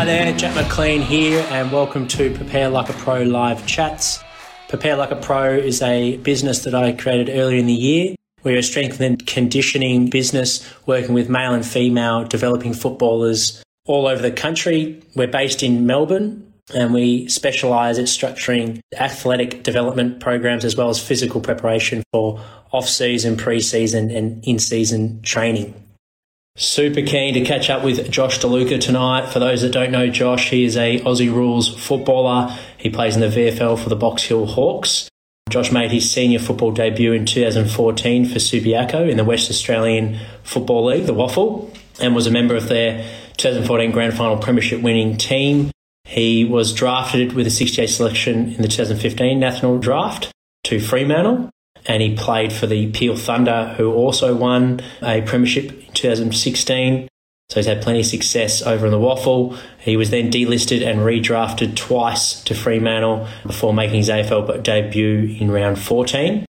Hi there, Jack McLean here, and welcome to Prepare Like a Pro live chats. Prepare Like a Pro is a business that I created earlier in the year. We're a strength and conditioning business working with male and female developing footballers all over the country. We're based in Melbourne and we specialise at structuring athletic development programs as well as physical preparation for off season, pre season, and in season training. Super keen to catch up with Josh DeLuca tonight. For those that don't know Josh, he is a Aussie rules footballer. He plays in the VFL for the Box Hill Hawks. Josh made his senior football debut in 2014 for Subiaco in the West Australian Football League, the Waffle, and was a member of their 2014 Grand Final Premiership winning team. He was drafted with a 68 selection in the 2015 National Draft to Fremantle and he played for the Peel Thunder, who also won a premiership 2016. So he's had plenty of success over in the waffle. He was then delisted and redrafted twice to Fremantle before making his AFL debut in round 14.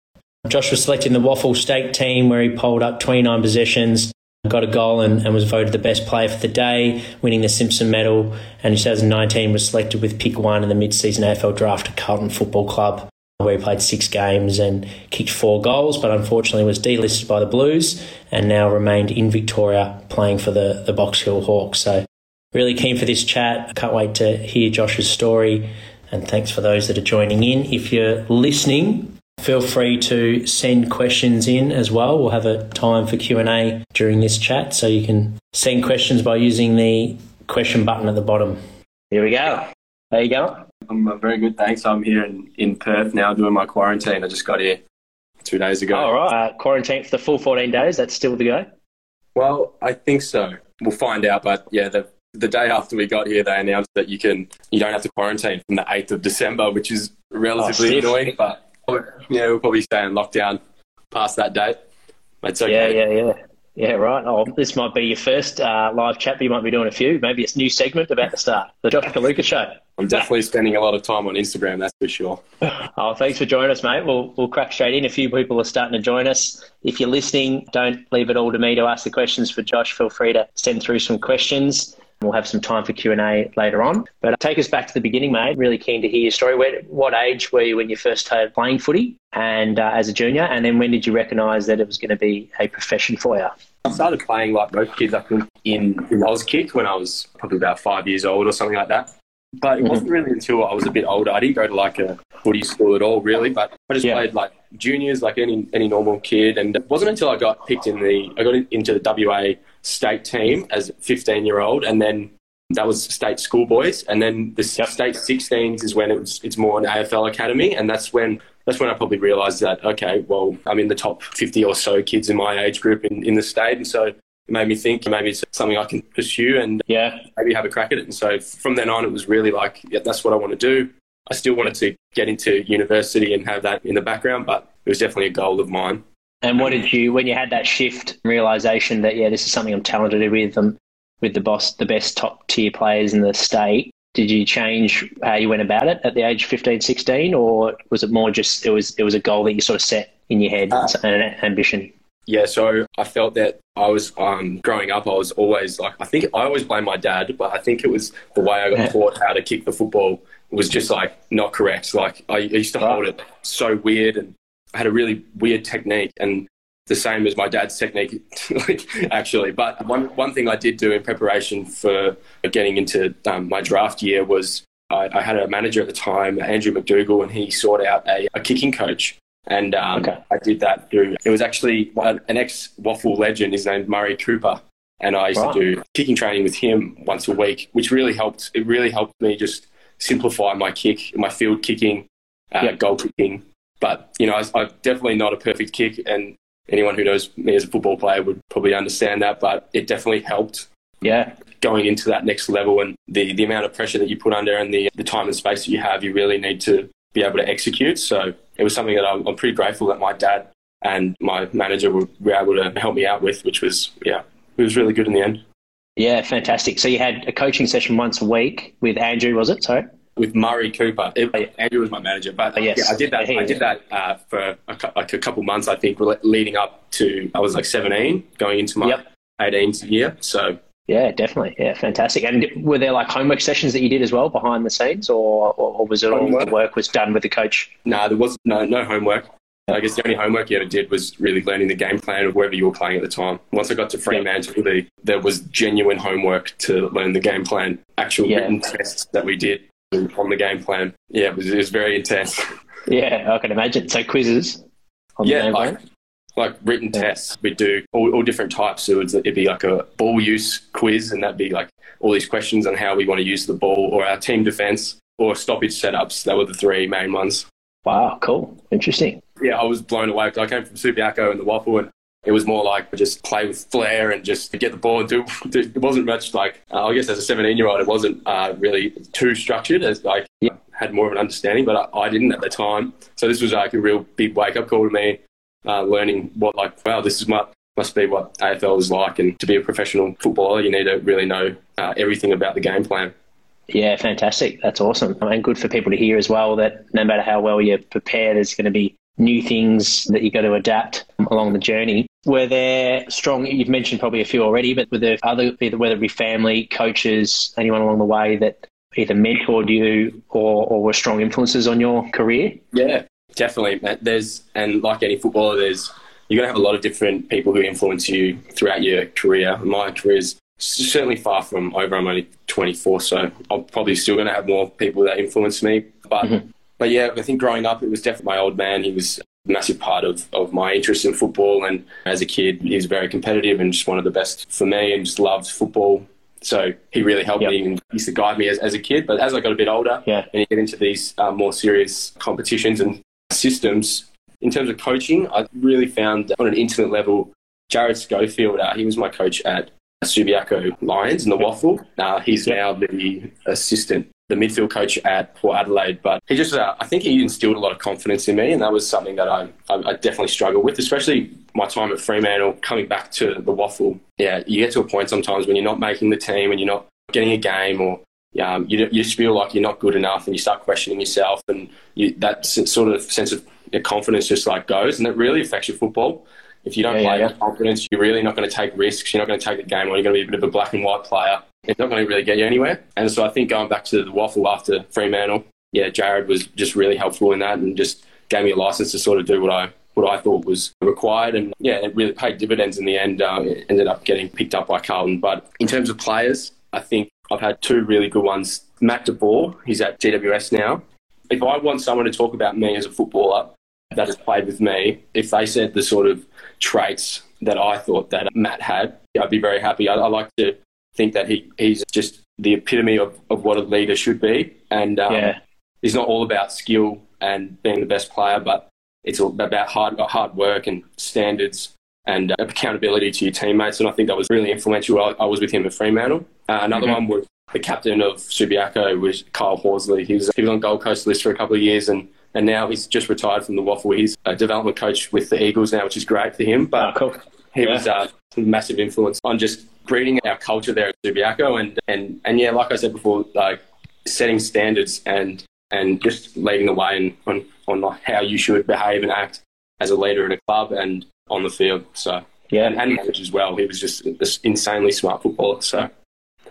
Josh was selected in the waffle state team where he polled up 29 possessions, got a goal and, and was voted the best player for the day, winning the Simpson Medal. And in 2019 was selected with pick one in the mid-season AFL draft to Carlton Football Club where he played six games and kicked four goals, but unfortunately was delisted by the Blues and now remained in Victoria playing for the, the Box Hill Hawks. So, really keen for this chat. Can't wait to hear Josh's story. And thanks for those that are joining in. If you're listening, feel free to send questions in as well. We'll have a time for Q&A during this chat, so you can send questions by using the question button at the bottom. Here we go. How you going? I'm very good, thanks. I'm here in, in Perth now doing my quarantine. I just got here two days ago. All right. Uh, quarantine for the full 14 days. That's still the go? Well, I think so. We'll find out. But yeah, the, the day after we got here, they announced that you can you don't have to quarantine from the 8th of December, which is relatively oh, annoying. But yeah, we'll probably stay in lockdown past that date. It's okay. Yeah, yeah, yeah. Yeah, right. Oh, this might be your first uh, live chat, but you might be doing a few. Maybe it's a new segment about to start. The Josh DeLuca Show. I'm definitely spending a lot of time on Instagram, that's for sure. Oh, thanks for joining us, mate. We'll, we'll crack straight in. A few people are starting to join us. If you're listening, don't leave it all to me to ask the questions for Josh. Feel free to send through some questions. We'll have some time for Q&A later on. But take us back to the beginning, mate. Really keen to hear your story. Where, what age were you when you first started playing footy and uh, as a junior? And then when did you recognise that it was going to be a profession for you? I started playing like most kids, I think, in, in Auskick when I was probably about five years old or something like that. But it wasn't mm-hmm. really until I was a bit older. I didn't go to like a footy school at all, really. But I just yeah. played like juniors, like any any normal kid. And it wasn't until I got picked in the, I got into the WA state team as a 15 year old, and then that was state schoolboys, and then the yep. state 16s is when it was, it's more an AFL academy, and that's when that's when I probably realised that okay, well, I'm in the top 50 or so kids in my age group in, in the state, and so it made me think maybe it's something I can pursue and yeah, maybe have a crack at it. And so from then on, it was really like, yeah, that's what I want to do. I still wanted to get into university and have that in the background, but it was definitely a goal of mine. And what did you, when you had that shift realization that, yeah, this is something I'm talented with, um, with the boss, the best top tier players in the state, did you change how you went about it at the age of 15, 16, or was it more just, it was, it was a goal that you sort of set in your head, uh, an ambition? Yeah, so I felt that I was um, growing up. I was always like, I think I always blame my dad, but I think it was the way I got yeah. taught how to kick the football was just like not correct. Like I used to hold it so weird, and I had a really weird technique, and the same as my dad's technique, actually. But one one thing I did do in preparation for getting into um, my draft year was I, I, had a manager at the time, Andrew McDougall, and he sought out a, a kicking coach. And um, okay. I did that through. It was actually an ex waffle legend. His name Murray Cooper, and I used to do kicking training with him once a week, which really helped. It really helped me just simplify my kick, my field kicking, uh, yeah. goal kicking. But you know, I, I'm definitely not a perfect kick, and anyone who knows me as a football player would probably understand that. But it definitely helped. Yeah, going into that next level and the, the amount of pressure that you put under and the, the time and space that you have, you really need to be able to execute. So it was something that I'm, I'm pretty grateful that my dad and my manager were, were able to help me out with, which was, yeah, it was really good in the end. Yeah, fantastic. So you had a coaching session once a week with Andrew, was it? Sorry with Murray Cooper. It, Andrew was my manager, but oh, yes. yeah, I did that. I did that uh, for a, like a couple months, I think, leading up to I was like 17, going into my yep. 18th year. So Yeah, definitely. Yeah, fantastic. And were there like homework sessions that you did as well behind the scenes, or, or was it all Homework? the work was done with the coach? No, there was no no homework. I guess the only homework you ever did was really learning the game plan of wherever you were playing at the time. Once I got to Fremantle, the, there was genuine homework to learn the game plan, actual Yeah. written tests that we did on the game plan. Yeah, it was, it was very intense. Yeah, I can imagine. So quizzes. On the Yeah, game like, written tests. we'd do all, all different types. So it'd, it'd be like a ball use quiz, and that'd be like all these questions on how we want to use the ball, or our team defense, or stoppage setups. That were the three main ones. Wow, cool, interesting. Yeah, I was blown away because I came from Subiaco and the Waffle, and it was more like just play with flair and just get the ball and do. do it wasn't much like uh, I guess as a 17 year old, it wasn't uh, really too structured as like Yeah. had more of an understanding, but I, I didn't at the time. So this was like a real big wake up call to me, uh, learning what like wow, this is what must be what AFL is like, and to be a professional footballer, you need to really know uh, everything about the game plan. Yeah, fantastic. That's awesome. And good for people to hear as well that no matter how well you're prepared, there's going to be new things that you've got to adapt along the journey. Were there strong, you've mentioned probably a few already, but were there other, either whether it be family, coaches, anyone along the way that either mentored you or, or were strong influences on your career? Yeah, definitely. There's and like any footballer, there's you're gonna have a lot of different people who influence you throughout your career. My career is certainly far from over. I'm only 24, so I'm probably still gonna have more people that influence me. But Mhm. but yeah, I think growing up, it was definitely my old man. He was a massive part of, of my interest in football, and as a kid, he was very competitive and just one of the best for me, and just loved football. So he really helped Yep. me and used to guide me as, as a kid. But as I got a bit older, Yeah. and you get into these uh, more serious competitions and systems. In terms of coaching, I really found on an intimate level, Jarrad Schofield, uh, he was my coach at Subiaco Lions in the Waffle. Uh, he's now the assistant, the midfield coach at Port Adelaide. But he just, uh, I think he instilled a lot of confidence in me, and that was something that I, I, I definitely struggled with, especially my time at Fremantle, coming back to the Waffle. Yeah, you get to a point sometimes when you're not making the team and you're not getting a game or um, you, you just feel like you're not good enough and you start questioning yourself and you, that sort of sense of confidence just like goes and it really affects your football. If you don't Yeah, play yeah. with confidence, you're really not going to take risks. You're not going to take the game on. You're going to be a bit of a black and white player. It's not going to really get you anywhere. And so I think going back to the waffle after Fremantle, yeah, Jarrad was just really helpful in that and just gave me a license to sort of do what I what I thought was required. And yeah, it really paid dividends in the end. Uh, it ended up getting picked up by Carlton. But in terms of players, I think I've had two really good ones. Matt DeBoer, he's at GWS now. If I want someone to talk about me as a footballer that has played with me, if they said the sort of traits that I thought that Matt had, I'd be very happy. I, I like to think that he, he's just the epitome of, of what a leader should be. And um, Yeah. he's not all about skill and being the best player, but it's all about hard, hard work and standards and uh, accountability to your teammates. And I think that was really influential. I, I was with him at Fremantle. Uh, another Mhm. one was the captain of Subiaco was Kyle Horsley. He was, he was on Gold Coast list for a couple of years and, and now he's just retired from the Waffle. He's a development coach with the Eagles now, which is great for him. But Oh, cool. he Yeah. was uh, a massive influence on just breeding our culture there at Subiaco and, and, and yeah, like I said before, like setting standards and and just leading the way and on, on how you should behave and act as a leader in a club and on the field. So Yeah. and, and as well. He was just insanely smart footballer. So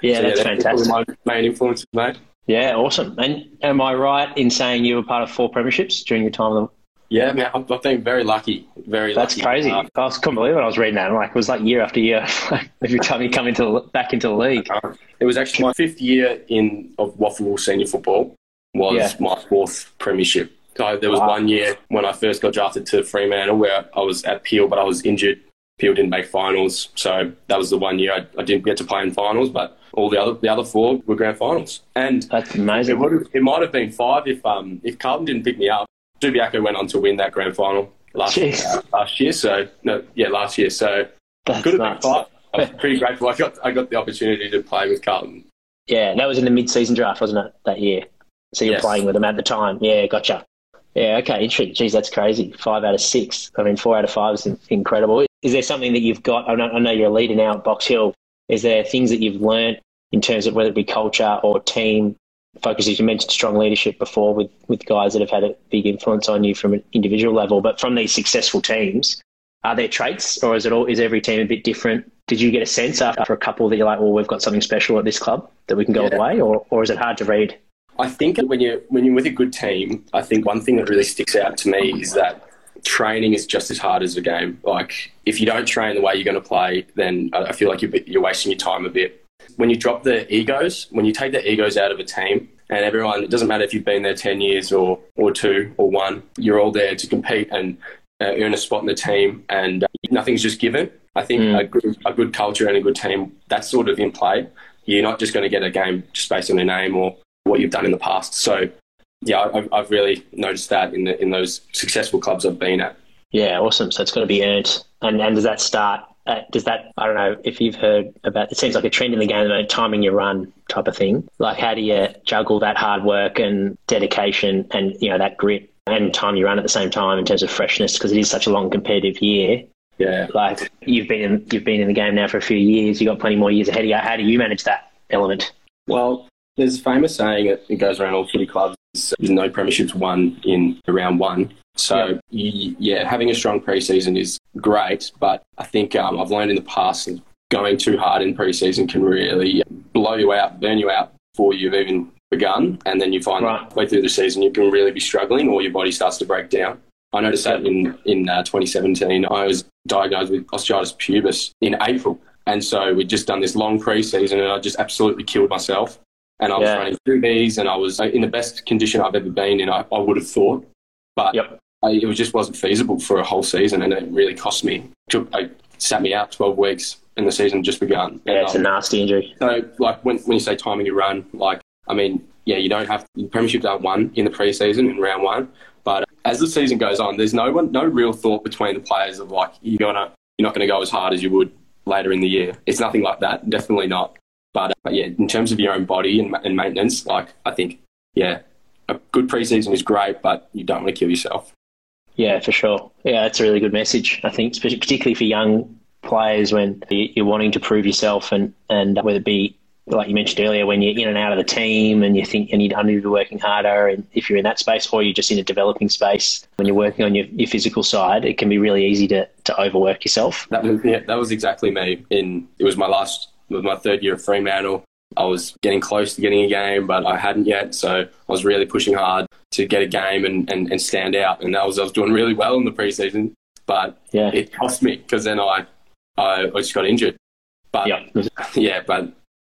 Yeah, so, that's probably fantastic. My main influences, mate. Yeah, awesome. And am I right in saying you were part of four premierships during your time? on Yeah, man, I've, I've been very lucky. Very. That's lucky. crazy. Uh, I was, couldn't believe it. I was reading that. I'm like, it was like year after year. Every time you come into the, back into the league. Uh, it was actually my fifth year in of Waffle senior football was Yeah. my fourth premiership. So there was Wow. one year when I first got drafted to Fremantle where I was at Peel, but I was injured. Peel didn't make finals, so that was the one year I, I didn't get to play in finals. But all the other the other four were grand finals, and That's it amazing. would it might have been five if um if Carlton didn't pick me up. Subiaco went on to win that grand final last uh, last year. So no, yeah, last year. So That's could have nuts. been five. I'm pretty grateful. I got I got the opportunity to play with Carlton. Yeah, that was in the mid-season draft, wasn't it, that year? So you're Yes. playing with them at the time. Yeah, gotcha. Yeah, okay, interesting. Geez, that's crazy. Five out of six. I mean, four out of five is incredible. Is there something that you've got? I know, I know you're a leader now at Box Hill. Is there things that you've learned in terms of whether it be culture or team focuses? You mentioned strong leadership before with, with guys that have had a big influence on you from an individual level, but from these successful teams, are there traits or is it all, is every team a bit different did you get a sense after a couple that you're like, well, we've got something special at this club that we can go yeah. away, or, or is it hard to read? I think when you're when you're with a good team, I think one thing that really sticks out to me is that training is just as hard as the game. Like if you don't train the way you're going to play, then I feel like you're, you're wasting your time a bit. When you drop the egos, when you take the egos out of a team, and everyone, it doesn't matter if you've been there 10 years or, or two or one, you're all there to compete and uh, earn a spot in the team, and uh, nothing's just given. I think mm. a, good, a good culture and a good team, that's sort of in play. You're not just going to get a game just based on your name or what you've done in the past. So, yeah, I've, I've really noticed that in the, in those successful clubs I've been at. Yeah, awesome. So it's got to be earned. And, and does that start? Uh, does that I don't know if you've heard about? It seems like a trend in the game, like timing your run type of thing. Like, how do you juggle that hard work and dedication and you know that grit and time you run at the same time in terms of freshness because it is such a long competitive year. Yeah, like you've been in, you've been in the game now for a few years. You've got plenty more years ahead of you. How do you manage that element? Well, there's a famous saying that goes around all footy clubs: "There's no premierships won in round one." So yeah, yeah having a strong preseason is great, but I think um, I've learned in the past that going too hard in preseason can really blow you out, burn you out before you've even begun, and then you find right. way through the season you can really be struggling, or your body starts to break down. I noticed that in in uh, 2017, I was diagnosed with osteitis pubis in April, and so we'd just done this long pre-season, and I just absolutely killed myself. And I was yeah. running through these, and I was uh, in the best condition I've ever been in. I, I would have thought, but yep. I, it just wasn't feasible for a whole season, and it really cost me. It took, I sat me out 12 weeks, and the season just begun. Yeah, it's a nasty injury. So, like when when you say timing your run, like I mean, yeah, you don't have the premierships aren't won in the preseason in round one, but as the season goes on, there's no one, no real thought between the players of like you're gonna you're not going to go as hard as you would later in the year. It's nothing like that, definitely not. But, uh, but yeah, in terms of your own body and, and maintenance, like I think, yeah, a good preseason is great, but you don't want to kill yourself. Yeah, for sure. Yeah, that's a really good message. I think, particularly for young players when you're wanting to prove yourself and, and whether it be like you mentioned earlier, when you're in and out of the team and you think you need to be working harder, and if you're in that space or you're just in a developing space, when you're working on your, your physical side, it can be really easy to, to overwork yourself. That was yeah, that was exactly me. In it was my last, it was my third year at Fremantle. I was getting close to getting a game, but I hadn't yet. So I was really pushing hard to get a game and, and, and stand out. And that was I was doing really well in the preseason, but yeah. it cost me because then I, I I just got injured. But yeah, yeah but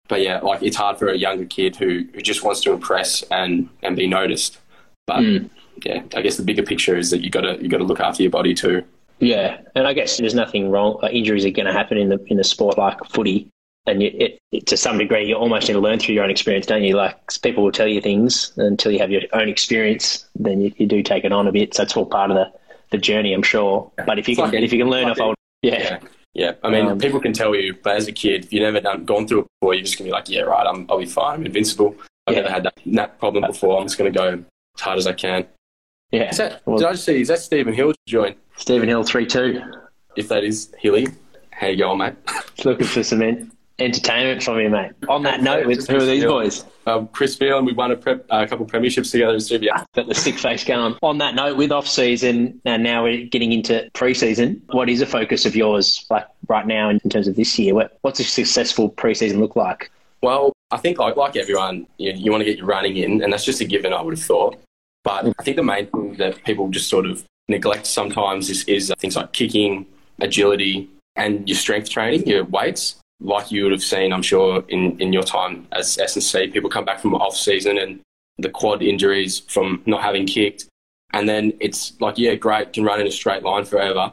but yeah, like it's hard for a younger kid who, who just wants to impress and, and be noticed. But mm. yeah, I guess the bigger picture is that you gotta you gotta look after your body too. Yeah, and I guess there's nothing wrong. Like injuries are going to happen in the in a sport like footy, and you, it, it, to some degree, you almost need to learn through your own experience, don't you? Like people will tell you things until you have your own experience, then you, you do take it on a bit. So it's all part of the, the journey, I'm sure. But if you it's can like if you can learn off old, yeah. yeah. Yeah, I mean, um, people can tell you, but as a kid, if you've never done gone through it before, you're just gonna be like, yeah, right, I'm, I'll be fine. I'm invincible. I've yeah. never had that, that problem before. I'm just gonna go as hard as I can. Yeah. Is That, did I just see? Is that Stephen Hill join? Stephen Hill, three two. If that is Hilly, how you going, mate? Looking for some entertainment for me, mate. On that note, with, who are these boys? Um, Chris Beale, and we won a, prep, uh, a couple of premierships together in Subi. Got the sick face going. On that note, with off season and now we're getting into pre-season, what is a focus of yours, like right now in terms of this year? What, what's a successful pre-season look like? Well, I think like, like everyone, you, you want to get your running in, and that's just a given. I would have thought, but I think the main thing that people just sort of neglect sometimes is, is things like kicking, agility, and your strength training, your weights like you would have seen, I'm sure, in, in your time as S&C, people come back from off season and the quad injuries from not having kicked. And then it's like, yeah, great, can run in a straight line forever.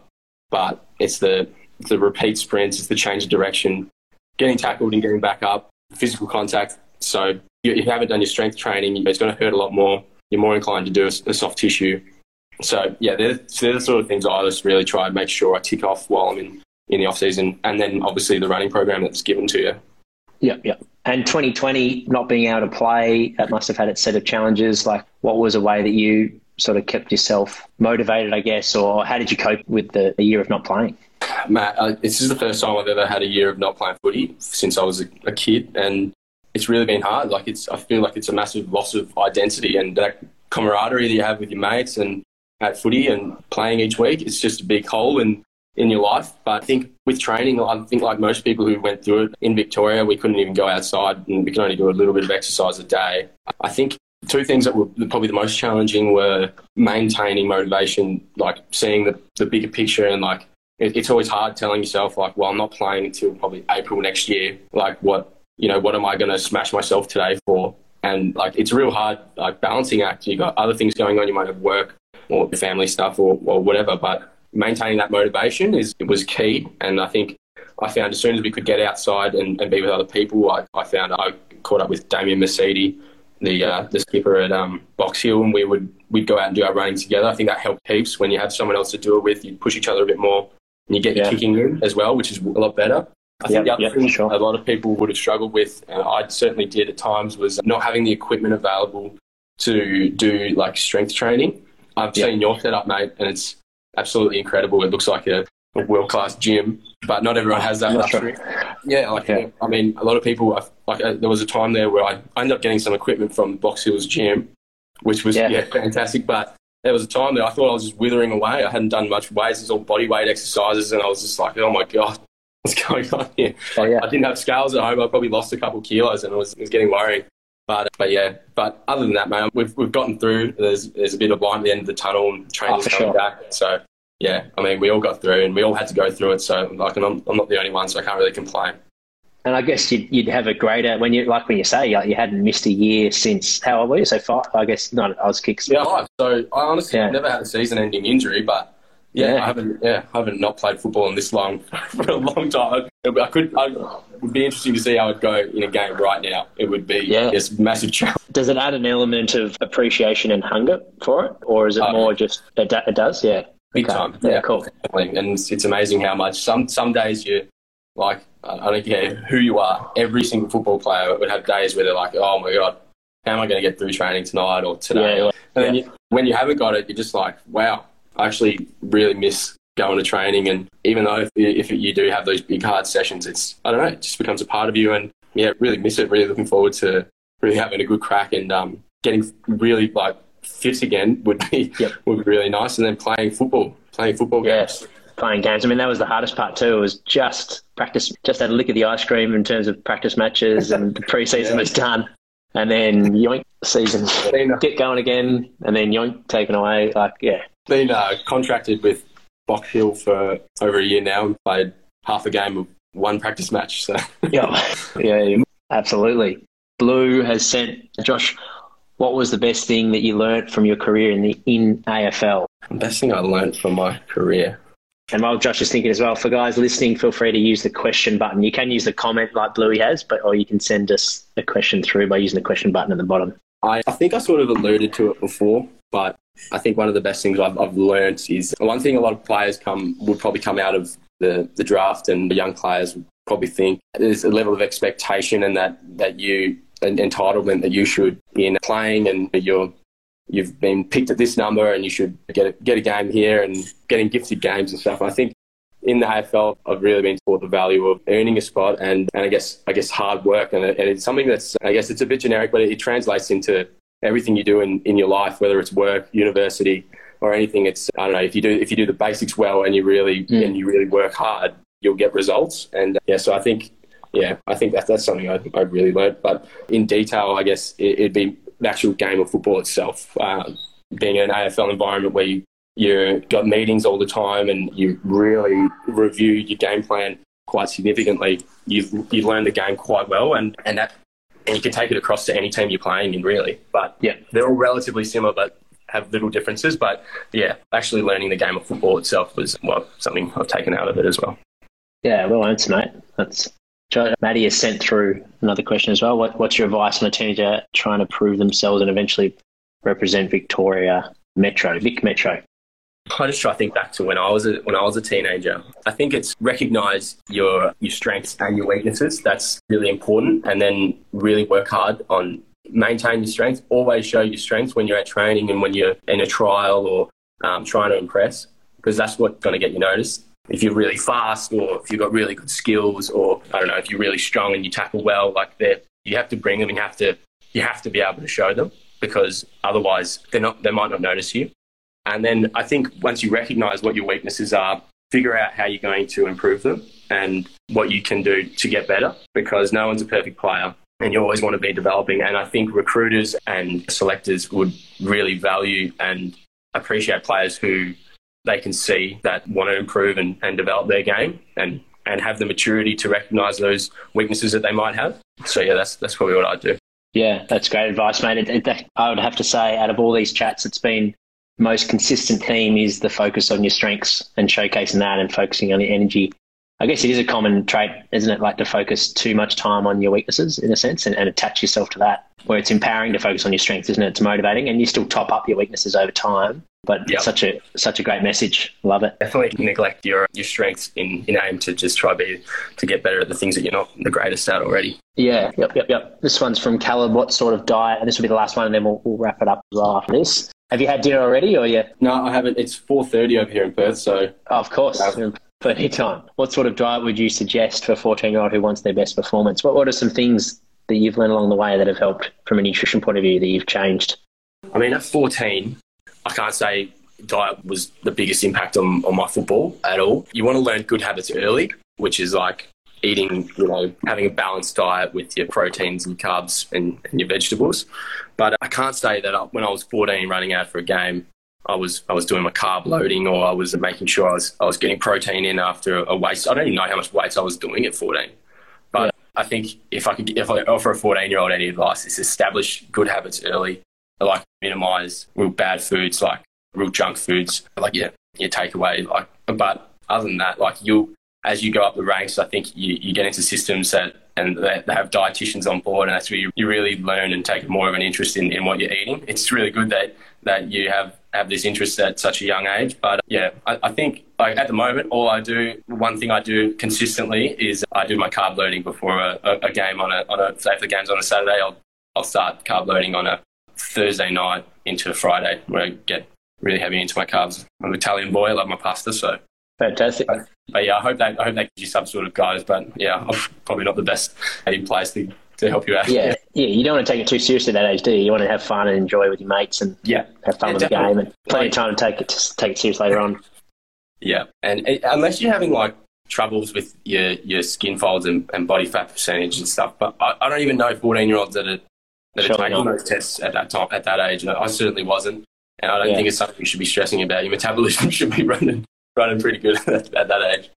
But it's the, the repeat sprints, it's the change of direction, getting tackled and getting back up, physical contact. So you, you haven't done your strength training, it's going to hurt a lot more. You're more inclined to do a, a soft tissue. So yeah, they're, they're the sort of things I just really try and make sure I tick off while I'm in in the off season, and then obviously the running program that's given to you. Yeah, yeah. And 2020 not being able to play, that must have had its set of challenges. Like, what was a way that you sort of kept yourself motivated, I guess, or how did you cope with the, the year of not playing? Matt, uh, this is the first time I've ever had a year of not playing footy since I was a, a kid, and it's really been hard. Like, it's I feel like it's a massive loss of identity and that camaraderie that you have with your mates and at footy and playing each week. It's just a big hole, and in your life. But I think with training, I think like most people who went through it in Victoria, we couldn't even go outside and we could only do a little bit of exercise a day. I think two things that were probably the most challenging were maintaining motivation, like seeing the, the bigger picture and like it, it's always hard telling yourself like, well, I'm not playing until probably April next year. Like what, you know, what am I going to smash myself today for? And like, it's a real hard like balancing act. You got other things going on. You might have work or family stuff or, or whatever, but maintaining that motivation is it was key. And I think I found as soon as we could get outside and, and be with other people, I, I found I caught up with Damien Mercedes, the uh, the skipper at um, Box Hill, and we would we'd go out and do our running together. I think that helped heaps when you have someone else to do it with. You push each other a bit more, and you get your kicking in as well, which is a lot better. I think yep, the other yep, thing sure. a lot of people would have struggled with, and I certainly did at times, was not having the equipment available to do like strength training. I've yep. seen your setup, mate, and it's absolutely incredible. It looks like a, a world class gym, but not everyone has that luxury. Yeah, like yeah. I mean, a lot of people. Like uh, there was a time there where I, ended up getting some equipment from Box Hills Gym, which was yeah. yeah. fantastic. But there was a time that I thought I was just withering away. I hadn't done much weights; it's all body weight exercises, and I was just like, oh my god. What's going on here? Oh, yeah. I didn't have scales at home. I probably lost a couple of kilos, and it was, it was getting worrying. But but yeah, but other than that, man, we've we've gotten through. There's there's a bit of light at the end of the tunnel, and training's oh, coming sure. back. So yeah, I mean, we all got through and we all had to go through it. So, like, I'm, I'm not the only one, so I can't really complain. And I guess you'd, you'd have a greater when you like when you say like, you hadn't missed a year since how old were you? So five, I guess not Auskicks. Yeah, five. So I honestly yeah. never had a season-ending injury, but yeah, yeah, I haven't yeah I haven't not played football in this long for a long time. I could I would be interesting to see how it'd go in a game right now. It would be yeah, it's massive challenge. Does it add an element of appreciation and hunger for it, or is it uh, more just it, it does? Yeah. Big okay. time. Yeah, cool. And it's, it's amazing how much some some days you like I don't care who you are. Every single football player would have days where they're like, "Oh my god, how am I going to get through training tonight or today?" Yeah, and then you, when you haven't got it, you're just like, "Wow, I actually really miss going to training." And even though if, if you do have those big hard sessions, it's I don't know, it just becomes a part of you. And yeah, really miss it. Really looking forward to really having a good crack and um, getting really like fit again would be yep. would be really nice. And then playing football, playing football games. Yeah, playing games. I mean, that was the hardest part too. It was just practice, just had a lick of the ice cream in terms of practice matches, and the preseason yeah. was done. And then yoink, season get going again, and then yoink taken away. Like, yeah. Been uh, contracted with Box Hill for over a year now and played half a game of one practice match. So yeah, yeah, absolutely. Blue has sent Josh what was the best thing that you learnt from your career in the in AFL? The best thing I learnt from my career. And while Josh is thinking as well, for guys listening, feel free to use the question button. You can use the comment like Bluey has, but or you can send us a question through by using the question button at the bottom. I, I think I sort of alluded to it before, but I think one of the best things I've, I've learned is one thing a lot of players come would probably come out of the, the draft and the young players probably think there's a level of expectation and that, that you an entitlement that you should be in playing and you're you've been picked at this number and you should get a, get a game here and getting gifted games and stuff. I think in the AFL, I've really been taught the value of earning a spot and, and I guess I guess hard work and, it, and it's something that's I guess it's a bit generic, but it, it translates into everything you do in, in your life, whether it's work, university, or anything. It's I don't know if you do if you do the basics well and you really mm. and you really work hard, you'll get results. And yeah, so I think yeah, I think that, that's something I, I really learned. But in detail, I guess it, would be the actual game of football itself. Um, being in an AFL environment where you you got meetings all the time and you really review your game plan quite significantly. You've you've learned the game quite well, and and that and you can take it across to any team you're playing in, really. But yeah, they're all relatively similar, but have little differences. But yeah, actually learning the game of football itself was well something I've taken out of it as well. Yeah, well answered, mate. That's Maddie has sent through another question as well. What, what's your advice on a teenager trying to prove themselves and eventually represent Victoria Metro, Vic Metro? I just try to think back to when I was a, when I was a teenager. I think it's recognise your your strengths and your weaknesses. That's really important, and then really work hard on maintain your strengths. Always show your strengths when you're at training and when you're in a trial or um, trying to impress, because that's what's going to get you noticed if you're really fast or if you've got really good skills or I don't know if you're really strong and you tackle well, like that, you have to bring them and you have to you have to be able to show them because otherwise they're not they might not notice you. And then I think once you recognise what your weaknesses are, figure out how you're going to improve them and what you can do to get better because no one's a perfect player and you always want to be developing. And I think recruiters and selectors would really value and appreciate players who they can see that want to improve and, and develop their game and, and have the maturity to recognise those weaknesses that they might have. So, yeah, that's, that's probably what I'd do. Yeah, that's great advice, mate. It, it, I would have to say, out of all these chats, it's been most consistent theme is the focus on your strengths and showcasing that and focusing on your energy. I guess it is a common trait, isn't it? Like to focus too much time on your weaknesses in a sense and, and attach yourself to that, where it's empowering to focus on your strengths, isn't it? It's motivating and you still top up your weaknesses over time. But yep. such a such a great message. Love it. Definitely neglect your your strengths in, in aim to just try be to get better at the things that you're not the greatest at already. Yeah, yep, yep, yep. This one's from Caleb. What sort of diet? And this will be the last one, and then we'll, we'll wrap it up as well after this. Have you had dinner already, or yeah? No, I haven't. It's four thirty over here in Perth, so oh, of course, plenty time. What sort of diet would you suggest for a fourteen-year-old who wants their best performance? What What are some things that you've learned along the way that have helped from a nutrition point of view that you've changed? I mean, at fourteen, I can't say diet was the biggest impact on, on my football at all. You want to learn good habits early, which is like eating, you know, having a balanced diet with your proteins and carbs and, and your vegetables. But I can't say that when I was 14 running out for a game, I was I was doing my carb loading or I was making sure I was I was getting protein in after a weight. I don't even know how much weights I was doing at 14. But yeah. I think if I could if I offer a 14 year old any advice, is establish good habits early. Like minimize real bad foods like real junk foods, like your your takeaway. Like, but other than that, like you as you go up the ranks, I think you, you get into systems that and they, they have dietitians on board, and that's where you, you really learn and take more of an interest in, in what you're eating. It's really good that that you have have this interest at such a young age. But yeah, I, I think like, at the moment, all I do, one thing I do consistently is I do my carb loading before a, a, a game on a, on a, say if the game's on a Saturday, I'll, I'll start carb loading on a Thursday night into a Friday where I get really heavy into my carbs. I'm an Italian boy. I love my pasta. So fantastic. But, but, yeah, I hope that I hope that gives you some sort of guidance. But yeah, I'm probably not the best in place to, to help you out. Yeah, yeah. You don't want to take it too seriously at that age, do you? You want to have fun and enjoy with your mates and yeah, have fun yeah, with definitely. the game and plenty of time to take it to take it serious later on. Yeah, and it, unless you're having like troubles with your your skin folds and, and body fat percentage and stuff, but I, I don't even know 14 year olds that are that are taking those tests at that time at that age. I certainly wasn't. And I don't yeah. think it's something you should be stressing about. Your metabolism should be running running pretty good at that age.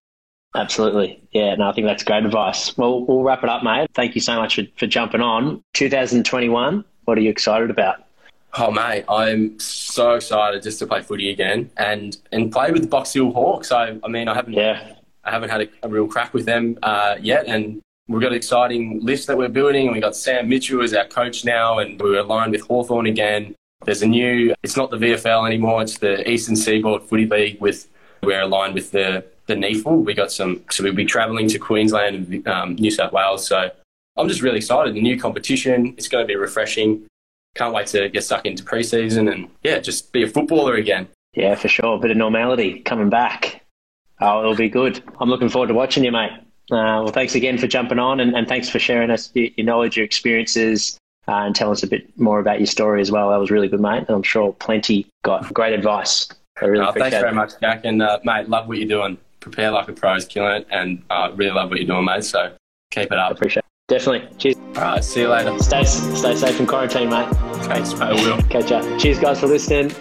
Absolutely. Yeah, no, I think that's great advice. Well, we'll wrap it up, mate. Thank you so much for, for jumping on. 2021, what are you excited about? Oh, mate, I'm so excited just to play footy again and, and play with the Box Hill Hawks. I, I mean, I haven't, yeah. I haven't had a, a real crack with them uh, yet. And we've got an exciting list that we're building. we've got Sam Mitchell as our coach now, and we're aligned with Hawthorn again. There's a new, it's not the VFL anymore, it's the Eastern Seaboard Footy League with, we're aligned with the, the NEAFL. We got some, so we'll be travelling to Queensland and um, New South Wales. So I'm just really excited. The new competition, it's going to be refreshing. Can't wait to get stuck into preseason and yeah, just be a footballer again. Yeah, for sure. A bit of normality coming back. Oh, it'll be good. I'm looking forward to watching you, mate. Uh, well, thanks again for jumping on and, and thanks for sharing us your, your knowledge, your experiences, uh, and tell us a bit more about your story as well. That was really good, mate. I'm sure plenty got great advice. I really oh, thanks very it. much, Jack. And uh, mate, love what you're doing. Prepare like a pro is killing it, and uh, really love what you're doing, mate. So keep it up. Appreciate it. Definitely. Cheers. All right. See you later. Stay stay safe in quarantine, mate. Thanks, mate. Will. Catch up. Cheers, guys, for listening.